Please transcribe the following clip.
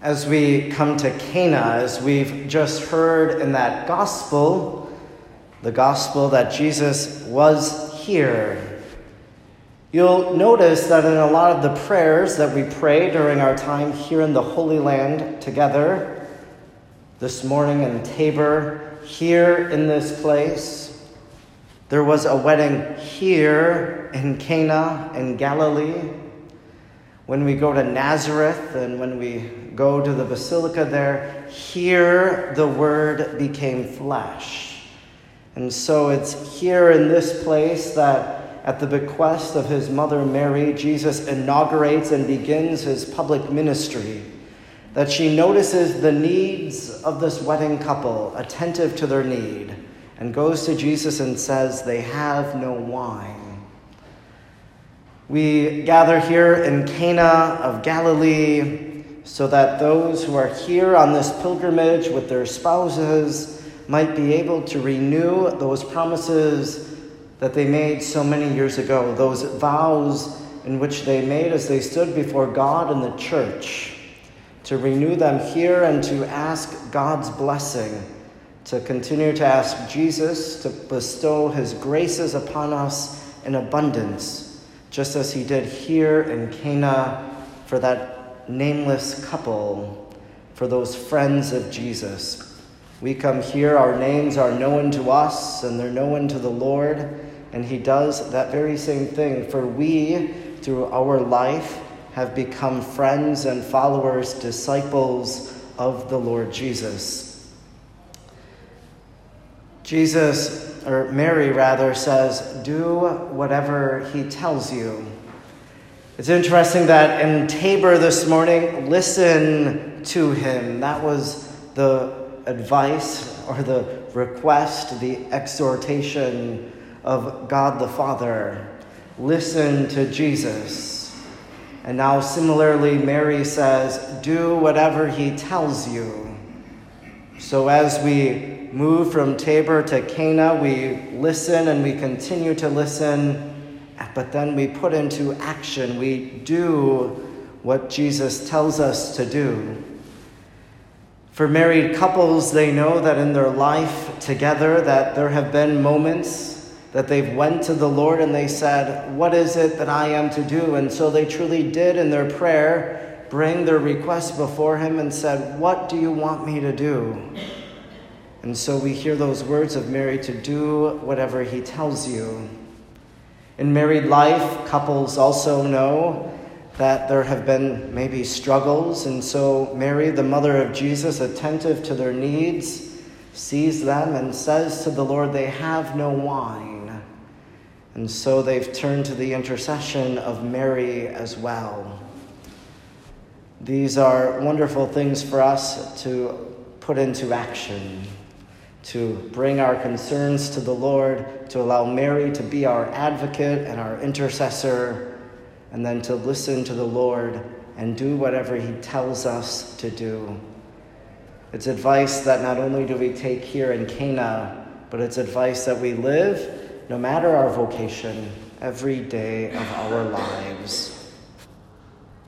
as we come to Cana, as we've just heard in that gospel, the gospel that Jesus was here. You'll notice that in a lot of the prayers that we pray during our time here in the Holy Land together, this morning in Tabor, here in this place, there was a wedding here in Cana in Galilee. When we go to Nazareth and when we go to the basilica there, here the Word became flesh. And so it's here in this place that, at the bequest of his mother Mary, Jesus inaugurates and begins his public ministry. That she notices the needs of this wedding couple, attentive to their need and goes to Jesus and says, They have no wine. We gather here in Cana of Galilee so that those who are here on this pilgrimage with their spouses might be able to renew those promises that they made so many years ago, those vows in which they made as they stood before God and the church, to renew them here and to ask God's blessing to continue to ask Jesus to bestow his graces upon us in abundance, just as he did here in Cana for that nameless couple, for those friends of Jesus. We come here, our names are known to us and they're known to the Lord, and he does that very same thing. For we, through our life, have become friends and followers, disciples of the Lord Jesus. Jesus, or Mary rather, says, Do whatever he tells you. It's interesting that in Tabor this morning, listen to him. That was the advice or the request, the exhortation of God the Father. Listen to Jesus. And now, similarly, Mary says, Do whatever he tells you. So, as we move from Tabor to Cana, we listen and we continue to listen, but then we put into action. We do what Jesus tells us to do. For married couples, they know that in their life together that there have been moments that they've went to the Lord and they said, "What is it that I am to do?" And so they truly did in their prayer bring their request before him and said, "What do you want me to do?" And so we hear those words of Mary to do whatever he tells you. In married life, couples also know that there have been maybe struggles, and so Mary, the mother of Jesus, attentive to their needs, sees them and says to the Lord, They have no wine. And so they've turned to the intercession of Mary as well. These are wonderful things for us to put into action to bring our concerns to the Lord, to allow Mary to be our advocate and our intercessor, and then to listen to the Lord and do whatever He tells us to do. It's advice that not only do we take here in Cana, but it's advice that we live, no matter our vocation, every day of our lives.